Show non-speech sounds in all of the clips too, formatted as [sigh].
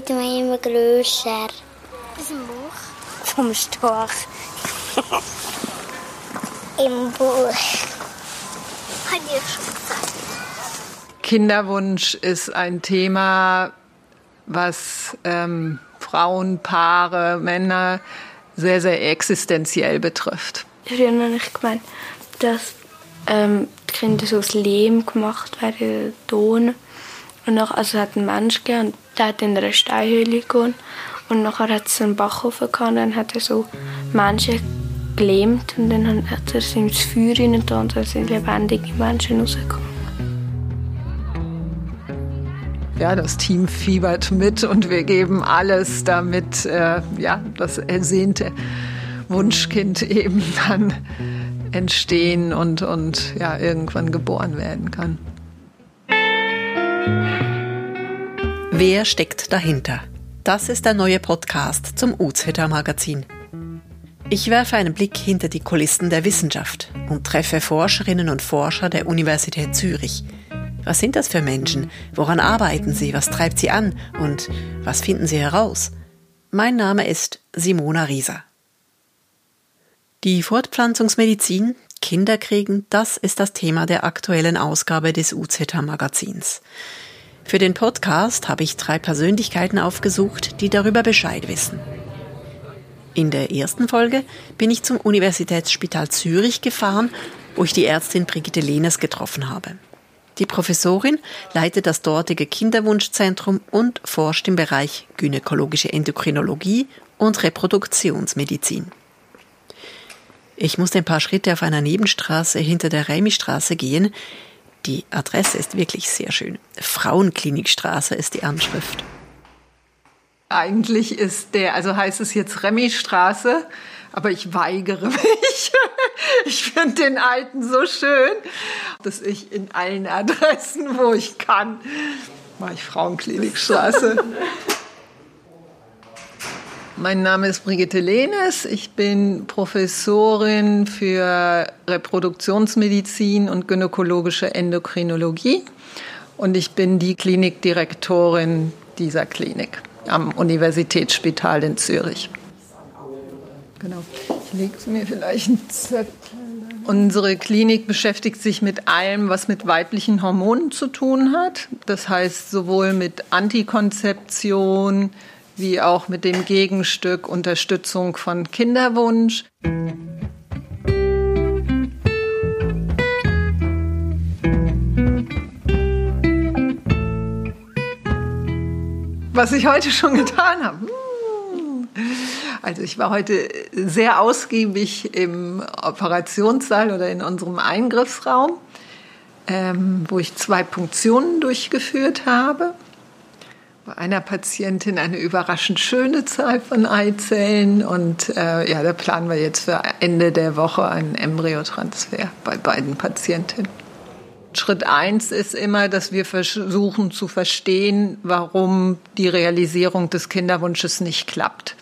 wird man immer grösser. Aus dem Buch? Vom Storch. Im Buch. Hat ihr schon gesagt. Kinderwunsch ist ein Thema, was ähm, Frauen, Paare, Männer sehr, sehr existenziell betrifft. Früher habe ich gemeint, dass ähm, die Kinder so aus Lehm gemacht werden, Ton. Und noch, also hat einen Mensch gegeben, der hat in einer Steinhöhle gewohnt. Und nachher hat es einen Backofen gehabt, und dann hat er so Menschen gelähmt und dann hat er sie ins Feuer rein und dann sind lebendige Menschen rausgekommen. Ja, das Team fiebert mit und wir geben alles, damit äh, ja, das ersehnte Wunschkind [laughs] eben dann entstehen und, und ja, irgendwann geboren werden kann. Wer steckt dahinter? Das ist der neue Podcast zum Uzhütter Magazin. Ich werfe einen Blick hinter die Kulissen der Wissenschaft und treffe Forscherinnen und Forscher der Universität Zürich. Was sind das für Menschen? Woran arbeiten sie? Was treibt sie an? Und was finden sie heraus? Mein Name ist Simona Rieser. Die Fortpflanzungsmedizin, Kinderkriegen, das ist das Thema der aktuellen Ausgabe des UZ Magazins. Für den Podcast habe ich drei Persönlichkeiten aufgesucht, die darüber Bescheid wissen. In der ersten Folge bin ich zum Universitätsspital Zürich gefahren, wo ich die Ärztin Brigitte Lehnes getroffen habe. Die Professorin leitet das dortige Kinderwunschzentrum und forscht im Bereich gynäkologische Endokrinologie und Reproduktionsmedizin. Ich musste ein paar Schritte auf einer Nebenstraße hinter der Remi-Straße gehen. Die Adresse ist wirklich sehr schön. Frauenklinikstraße ist die Anschrift. Eigentlich ist der, also heißt es jetzt Remi-Straße, aber ich weigere [laughs] mich. Ich finde den alten so schön, dass ich in allen Adressen, wo ich kann, mache ich Frauenklinikstraße. [laughs] Mein Name ist Brigitte Lehnes. Ich bin Professorin für Reproduktionsmedizin und gynäkologische Endokrinologie. Und ich bin die Klinikdirektorin dieser Klinik am Universitätsspital in Zürich. Genau. Ich lege mir vielleicht einen Zettel. Unsere Klinik beschäftigt sich mit allem, was mit weiblichen Hormonen zu tun hat. Das heißt sowohl mit Antikonzeption, wie auch mit dem Gegenstück Unterstützung von Kinderwunsch. Was ich heute schon getan habe. Also ich war heute sehr ausgiebig im Operationssaal oder in unserem Eingriffsraum, ähm, wo ich zwei Punktionen durchgeführt habe bei einer Patientin eine überraschend schöne Zahl von Eizellen und äh, ja, da planen wir jetzt für Ende der Woche einen Embryotransfer bei beiden Patientinnen. Schritt eins ist immer, dass wir versuchen zu verstehen, warum die Realisierung des Kinderwunsches nicht klappt.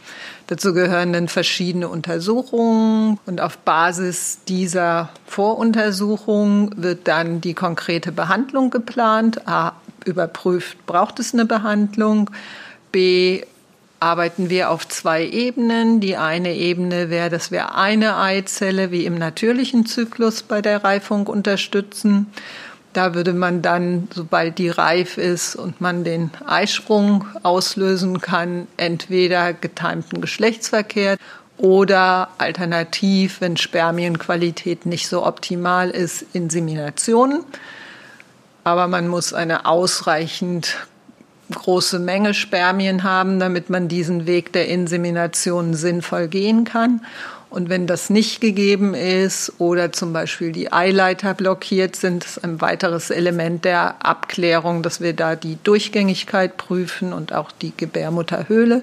Dazu gehören dann verschiedene Untersuchungen und auf Basis dieser Voruntersuchung wird dann die konkrete Behandlung geplant. Überprüft, braucht es eine Behandlung. B, arbeiten wir auf zwei Ebenen. Die eine Ebene wäre, dass wir eine Eizelle wie im natürlichen Zyklus bei der Reifung unterstützen. Da würde man dann, sobald die reif ist und man den Eisprung auslösen kann, entweder getimten Geschlechtsverkehr oder alternativ, wenn Spermienqualität nicht so optimal ist, Inseminationen aber man muss eine ausreichend große Menge Spermien haben, damit man diesen Weg der Insemination sinnvoll gehen kann. Und wenn das nicht gegeben ist oder zum Beispiel die Eileiter blockiert sind, ist ein weiteres Element der Abklärung, dass wir da die Durchgängigkeit prüfen und auch die Gebärmutterhöhle.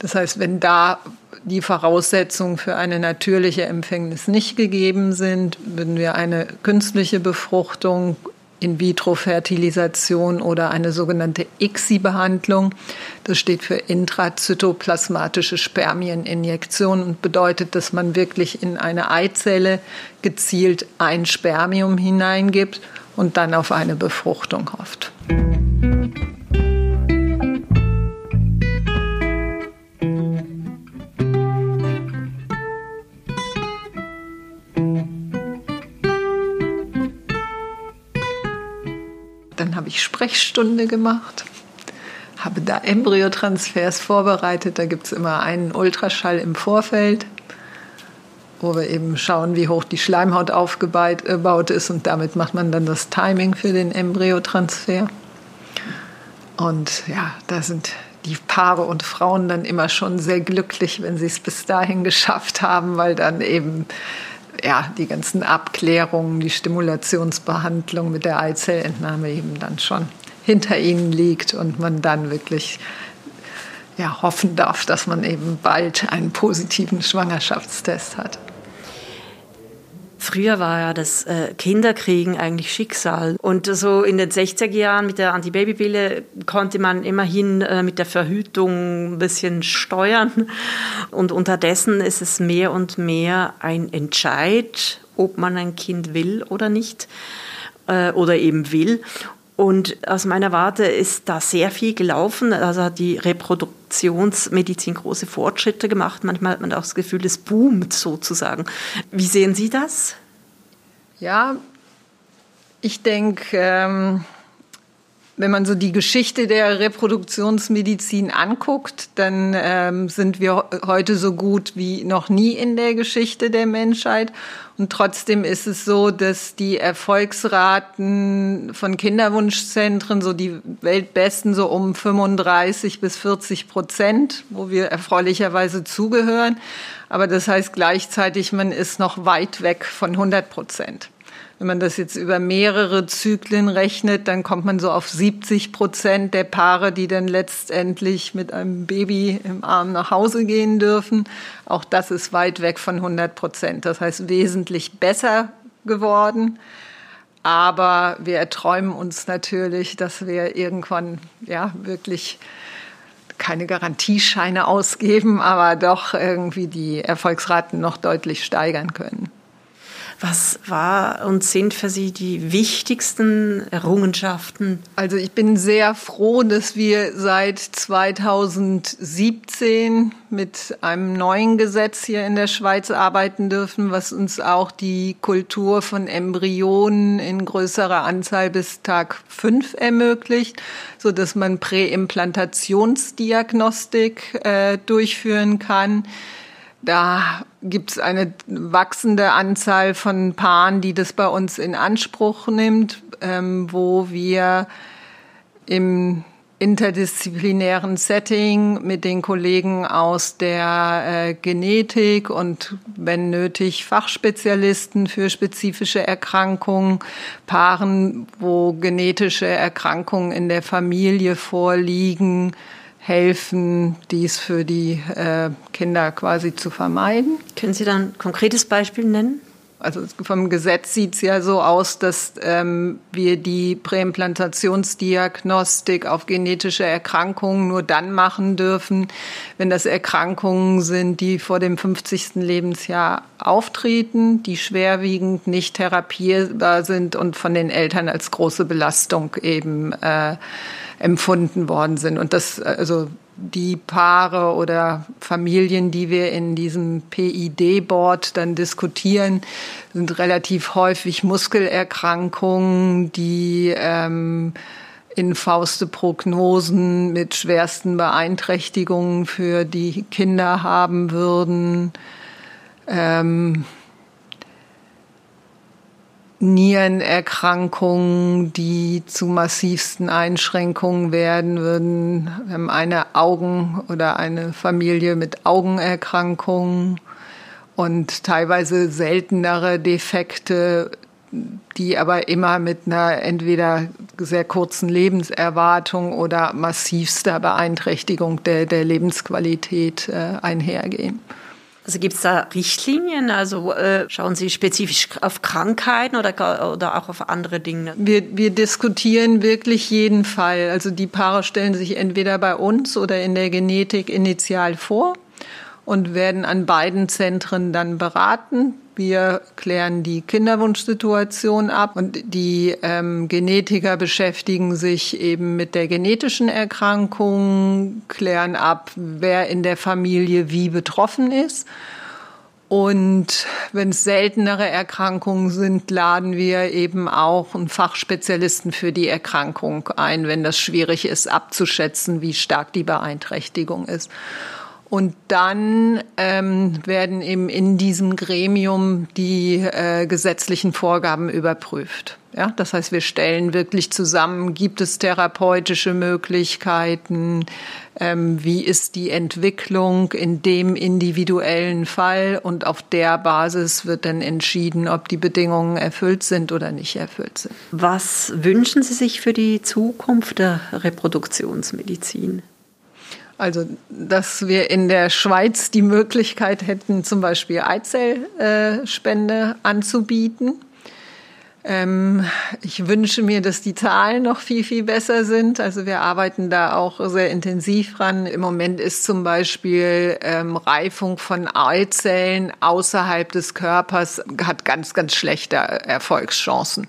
Das heißt, wenn da die Voraussetzungen für eine natürliche Empfängnis nicht gegeben sind, würden wir eine künstliche Befruchtung in-vitro-Fertilisation oder eine sogenannte ICSI-Behandlung. Das steht für intrazytoplasmatische Spermieninjektion und bedeutet, dass man wirklich in eine Eizelle gezielt ein Spermium hineingibt und dann auf eine Befruchtung hofft. Sprechstunde gemacht, habe da Embryotransfers vorbereitet. Da gibt es immer einen Ultraschall im Vorfeld, wo wir eben schauen, wie hoch die Schleimhaut aufgebaut äh, ist und damit macht man dann das Timing für den Embryotransfer. Und ja, da sind die Paare und Frauen dann immer schon sehr glücklich, wenn sie es bis dahin geschafft haben, weil dann eben ja, die ganzen Abklärungen, die Stimulationsbehandlung mit der Eizellentnahme eben dann schon hinter ihnen liegt und man dann wirklich ja, hoffen darf, dass man eben bald einen positiven Schwangerschaftstest hat. Früher war ja das äh, Kinderkriegen eigentlich Schicksal. Und so in den 60er Jahren mit der Antibabypille konnte man immerhin äh, mit der Verhütung ein bisschen steuern. Und unterdessen ist es mehr und mehr ein Entscheid, ob man ein Kind will oder nicht. Äh, oder eben will. Und aus meiner Warte ist da sehr viel gelaufen. Also hat die Reproduktionsmedizin große Fortschritte gemacht. Manchmal hat man auch das Gefühl, es boomt sozusagen. Wie sehen Sie das? Ja, ich denke, ähm, wenn man so die Geschichte der Reproduktionsmedizin anguckt, dann ähm, sind wir heute so gut wie noch nie in der Geschichte der Menschheit. Und trotzdem ist es so, dass die Erfolgsraten von Kinderwunschzentren, so die weltbesten, so um 35 bis 40 Prozent, wo wir erfreulicherweise zugehören. Aber das heißt gleichzeitig, man ist noch weit weg von 100 Prozent. Wenn man das jetzt über mehrere Zyklen rechnet, dann kommt man so auf 70 Prozent der Paare, die dann letztendlich mit einem Baby im Arm nach Hause gehen dürfen. Auch das ist weit weg von 100 Prozent. Das heißt wesentlich besser geworden. Aber wir erträumen uns natürlich, dass wir irgendwann ja wirklich keine Garantiescheine ausgeben, aber doch irgendwie die Erfolgsraten noch deutlich steigern können. Was war und sind für Sie die wichtigsten Errungenschaften? Also ich bin sehr froh, dass wir seit 2017 mit einem neuen Gesetz hier in der Schweiz arbeiten dürfen, was uns auch die Kultur von Embryonen in größerer Anzahl bis Tag 5 ermöglicht, so dass man Präimplantationsdiagnostik äh, durchführen kann. Da gibt es eine wachsende Anzahl von Paaren, die das bei uns in Anspruch nimmt, ähm, wo wir im interdisziplinären Setting mit den Kollegen aus der äh, Genetik und wenn nötig Fachspezialisten für spezifische Erkrankungen, Paaren, wo genetische Erkrankungen in der Familie vorliegen, helfen, dies für die äh, Kinder quasi zu vermeiden. Können Sie dann ein konkretes Beispiel nennen? Also vom Gesetz sieht es ja so aus, dass ähm, wir die Präimplantationsdiagnostik auf genetische Erkrankungen nur dann machen dürfen, wenn das Erkrankungen sind, die vor dem 50. Lebensjahr auftreten, die schwerwiegend nicht therapierbar sind und von den Eltern als große Belastung eben äh, empfunden worden sind. Und das, also die Paare oder Familien, die wir in diesem PID-Board dann diskutieren, sind relativ häufig Muskelerkrankungen, die ähm, in Fauste Prognosen mit schwersten Beeinträchtigungen für die Kinder haben würden. Ähm, Nierenerkrankungen, die zu massivsten Einschränkungen werden würden. Wir haben eine Augen- oder eine Familie mit Augenerkrankungen und teilweise seltenere Defekte, die aber immer mit einer entweder sehr kurzen Lebenserwartung oder massivster Beeinträchtigung der, der Lebensqualität äh, einhergehen. Also gibt es da Richtlinien? Also äh, schauen Sie spezifisch auf Krankheiten oder, oder auch auf andere Dinge? Wir, wir diskutieren wirklich jeden Fall. Also die Paare stellen sich entweder bei uns oder in der Genetik initial vor und werden an beiden Zentren dann beraten. Wir klären die Kinderwunschsituation ab und die ähm, Genetiker beschäftigen sich eben mit der genetischen Erkrankung, klären ab, wer in der Familie wie betroffen ist. Und wenn es seltenere Erkrankungen sind, laden wir eben auch einen Fachspezialisten für die Erkrankung ein, wenn das schwierig ist abzuschätzen, wie stark die Beeinträchtigung ist. Und dann ähm, werden eben in diesem Gremium die äh, gesetzlichen Vorgaben überprüft. Ja, das heißt, wir stellen wirklich zusammen, gibt es therapeutische Möglichkeiten, ähm, wie ist die Entwicklung in dem individuellen Fall und auf der Basis wird dann entschieden, ob die Bedingungen erfüllt sind oder nicht erfüllt sind. Was wünschen Sie sich für die Zukunft der Reproduktionsmedizin? Also, dass wir in der Schweiz die Möglichkeit hätten, zum Beispiel Eizellspende anzubieten ähm, ich wünsche mir, dass die Zahlen noch viel, viel besser sind. Also wir arbeiten da auch sehr intensiv dran. Im Moment ist zum Beispiel ähm, Reifung von Eizellen außerhalb des Körpers hat ganz, ganz schlechte Erfolgschancen.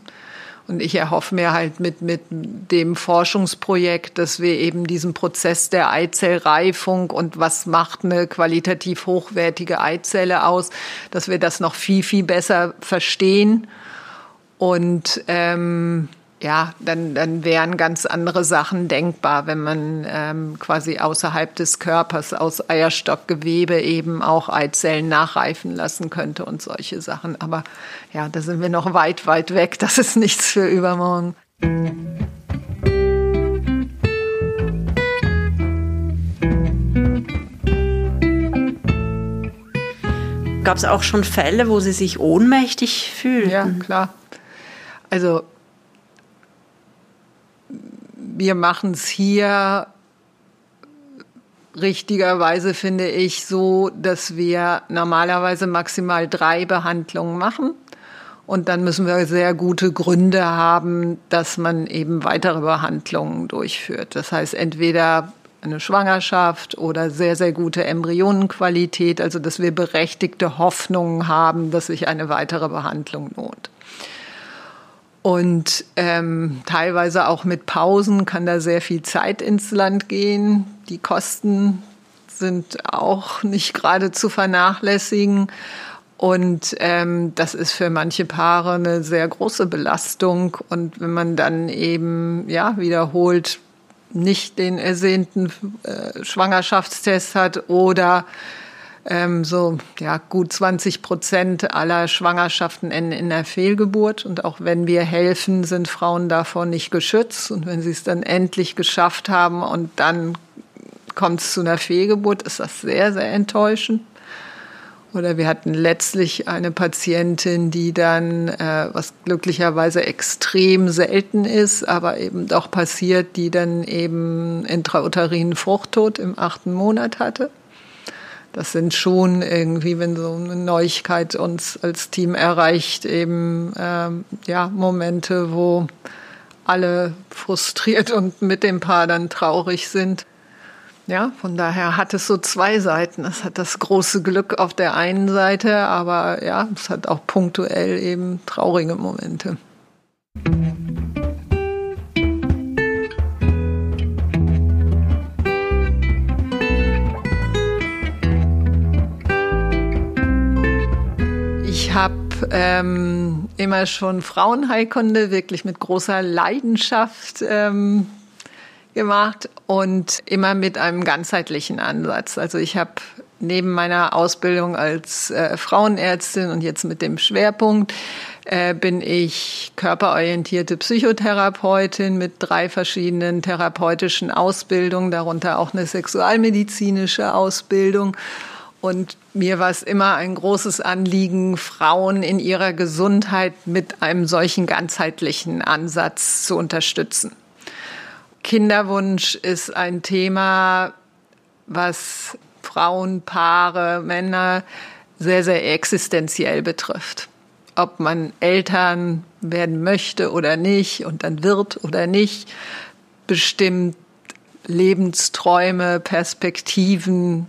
Und ich erhoffe mir halt mit, mit dem Forschungsprojekt, dass wir eben diesen Prozess der Eizellreifung und was macht eine qualitativ hochwertige Eizelle aus, dass wir das noch viel, viel besser verstehen. Und ähm, ja, dann, dann wären ganz andere Sachen denkbar, wenn man ähm, quasi außerhalb des Körpers aus Eierstockgewebe eben auch Eizellen nachreifen lassen könnte und solche Sachen. Aber ja, da sind wir noch weit, weit weg. Das ist nichts für übermorgen. Gab es auch schon Fälle, wo Sie sich ohnmächtig fühlen? Ja, klar. Also wir machen es hier richtigerweise, finde ich, so, dass wir normalerweise maximal drei Behandlungen machen. Und dann müssen wir sehr gute Gründe haben, dass man eben weitere Behandlungen durchführt. Das heißt, entweder eine Schwangerschaft oder sehr, sehr gute Embryonenqualität, also dass wir berechtigte Hoffnungen haben, dass sich eine weitere Behandlung lohnt. Und ähm, teilweise auch mit Pausen kann da sehr viel Zeit ins Land gehen. Die Kosten sind auch nicht gerade zu vernachlässigen. Und ähm, das ist für manche Paare eine sehr große Belastung. Und wenn man dann eben ja wiederholt nicht den ersehnten äh, Schwangerschaftstest hat oder ähm, so ja, gut 20 Prozent aller Schwangerschaften enden in der Fehlgeburt. Und auch wenn wir helfen, sind Frauen davor nicht geschützt. Und wenn sie es dann endlich geschafft haben und dann kommt es zu einer Fehlgeburt, ist das sehr, sehr enttäuschend. Oder wir hatten letztlich eine Patientin, die dann, äh, was glücklicherweise extrem selten ist, aber eben doch passiert, die dann eben intrauterinen Fruchttod im achten Monat hatte das sind schon irgendwie, wenn so eine Neuigkeit uns als Team erreicht, eben ähm, ja Momente, wo alle frustriert und mit dem Paar dann traurig sind. Ja, von daher hat es so zwei Seiten. Es hat das große Glück auf der einen Seite, aber ja, es hat auch punktuell eben traurige Momente. habe ähm, immer schon Frauenheilkunde wirklich mit großer Leidenschaft ähm, gemacht und immer mit einem ganzheitlichen Ansatz. Also ich habe neben meiner Ausbildung als äh, Frauenärztin und jetzt mit dem Schwerpunkt äh, bin ich körperorientierte Psychotherapeutin mit drei verschiedenen therapeutischen Ausbildungen, darunter auch eine sexualmedizinische Ausbildung und mir war es immer ein großes Anliegen, Frauen in ihrer Gesundheit mit einem solchen ganzheitlichen Ansatz zu unterstützen. Kinderwunsch ist ein Thema, was Frauen, Paare, Männer sehr, sehr existenziell betrifft. Ob man Eltern werden möchte oder nicht und dann wird oder nicht, bestimmt Lebensträume, Perspektiven,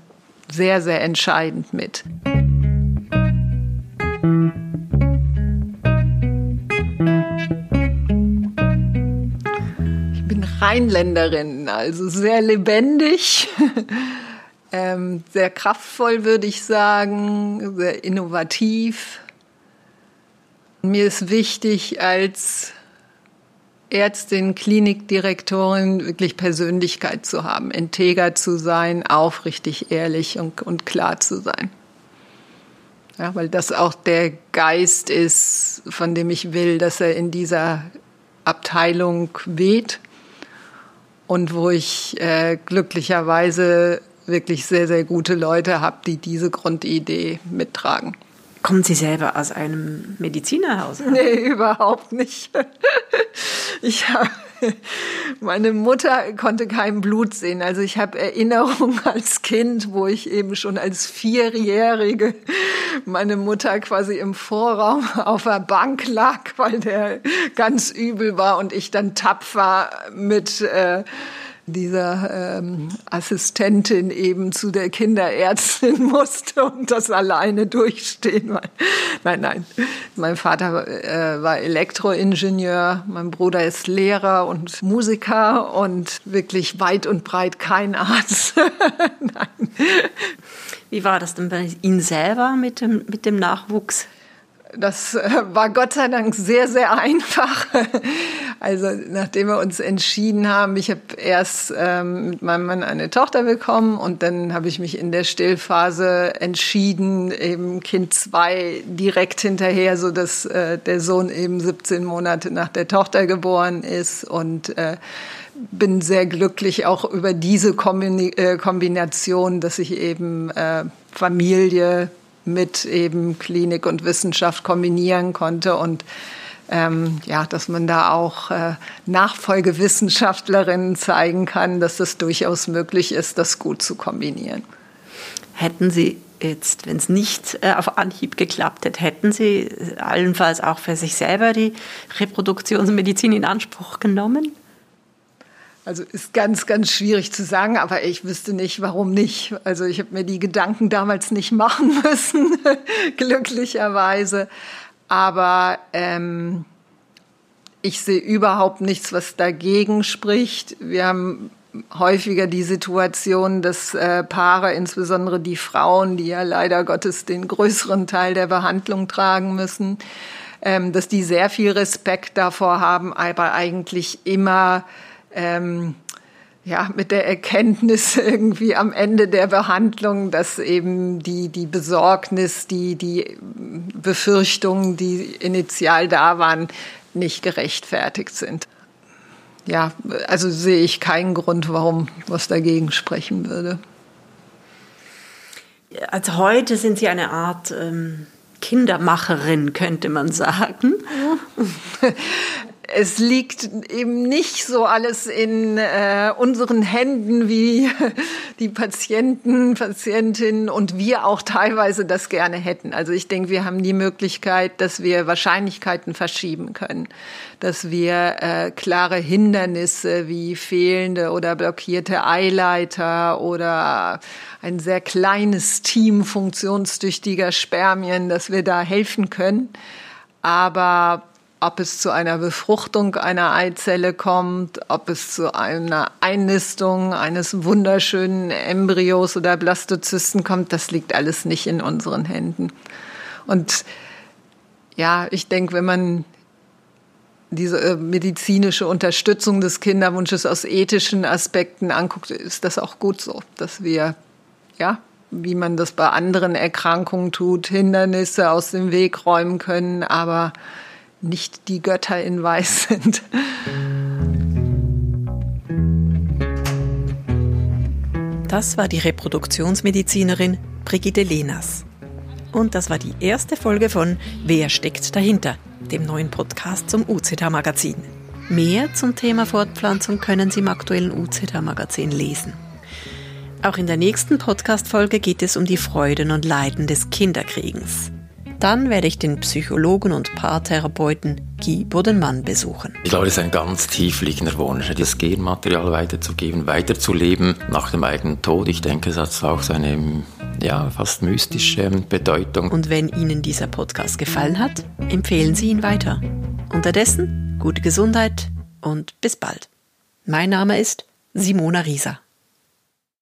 sehr, sehr entscheidend mit. Ich bin Rheinländerin, also sehr lebendig. [laughs] Ähm, sehr kraftvoll, würde ich sagen, sehr innovativ. Mir ist wichtig, als Ärztin, Klinikdirektorin wirklich Persönlichkeit zu haben, integer zu sein, aufrichtig, ehrlich und, und klar zu sein. Ja, weil das auch der Geist ist, von dem ich will, dass er in dieser Abteilung weht und wo ich äh, glücklicherweise wirklich sehr, sehr gute Leute habe, die diese Grundidee mittragen. Kommen Sie selber aus einem Medizinerhaus? Nee, überhaupt nicht. [laughs] Ich habe meine Mutter konnte kein Blut sehen. Also ich habe Erinnerungen [laughs] als Kind, wo ich eben schon als Vierjährige meine Mutter quasi im Vorraum [laughs] auf der Bank lag, weil der ganz übel war und ich dann tapfer mit äh, dieser ähm, Assistentin eben zu der Kinderärztin [laughs] musste und das alleine durchstehen. Nein, nein. Mein Vater äh, war Elektroingenieur, mein Bruder ist Lehrer und Musiker und wirklich weit und breit kein Arzt. [laughs] nein. Wie war das denn bei Ihnen selber mit dem, mit dem Nachwuchs? Das äh, war Gott sei Dank sehr, sehr einfach. [laughs] Also nachdem wir uns entschieden haben, ich habe erst ähm, mit meinem Mann eine Tochter bekommen und dann habe ich mich in der Stillphase entschieden, eben Kind zwei direkt hinterher, so dass äh, der Sohn eben 17 Monate nach der Tochter geboren ist und äh, bin sehr glücklich auch über diese äh, Kombination, dass ich eben äh, Familie mit eben Klinik und Wissenschaft kombinieren konnte und ähm, ja, dass man da auch äh, Nachfolgewissenschaftlerinnen zeigen kann, dass es durchaus möglich ist, das gut zu kombinieren. Hätten Sie jetzt, wenn es nicht äh, auf Anhieb geklappt hätte, hätten Sie allenfalls auch für sich selber die Reproduktionsmedizin in Anspruch genommen? Also ist ganz, ganz schwierig zu sagen, aber ich wüsste nicht, warum nicht. Also ich habe mir die Gedanken damals nicht machen [laughs] müssen, glücklicherweise. Aber ähm, ich sehe überhaupt nichts, was dagegen spricht. Wir haben häufiger die Situation, dass äh, Paare, insbesondere die Frauen, die ja leider Gottes den größeren Teil der Behandlung tragen müssen, ähm, dass die sehr viel Respekt davor haben, aber eigentlich immer ähm, ja, mit der Erkenntnis [laughs] irgendwie am Ende der Behandlung, dass eben die, die Besorgnis, die, die Befürchtungen, die initial da waren, nicht gerechtfertigt sind. Ja, also sehe ich keinen Grund, warum was dagegen sprechen würde. Also heute sind Sie eine Art ähm, Kindermacherin, könnte man sagen. [laughs] es liegt eben nicht so alles in äh, unseren Händen, wie [laughs] die Patienten, Patientinnen und wir auch teilweise das gerne hätten. Also ich denke, wir haben die Möglichkeit, dass wir Wahrscheinlichkeiten verschieben können, dass wir äh, klare Hindernisse wie fehlende oder blockierte Eileiter oder ein sehr kleines Team funktionstüchtiger Spermien, dass wir da helfen können. Aber ob es zu einer Befruchtung einer Eizelle kommt, ob es zu einer Einnistung eines wunderschönen Embryos oder Blastozysten kommt, das liegt alles nicht in unseren Händen. Und ja, ich denke, wenn man diese äh, medizinische Unterstützung des Kinderwunsches aus ethischen Aspekten anguckt, ist das auch gut so, dass wir, ja, wie man das bei anderen Erkrankungen tut, Hindernisse aus dem Weg räumen können, aber nicht die Götter in Weiß sind. Das war die Reproduktionsmedizinerin Brigitte Lehners. Und das war die erste Folge von Wer steckt dahinter, dem neuen Podcast zum UZH-Magazin. Mehr zum Thema Fortpflanzung können Sie im aktuellen UZH-Magazin lesen. Auch in der nächsten Podcast-Folge geht es um die Freuden und Leiden des Kinderkriegens. Dann werde ich den Psychologen und Paartherapeuten Guy Bodenmann besuchen. Ich glaube, es ist ein ganz tiefliegender Wunsch, das Genmaterial weiterzugeben, weiterzuleben nach dem eigenen Tod. Ich denke, es hat auch seine ja, fast mystische Bedeutung. Und wenn Ihnen dieser Podcast gefallen hat, empfehlen Sie ihn weiter. Unterdessen gute Gesundheit und bis bald. Mein Name ist Simona Rieser.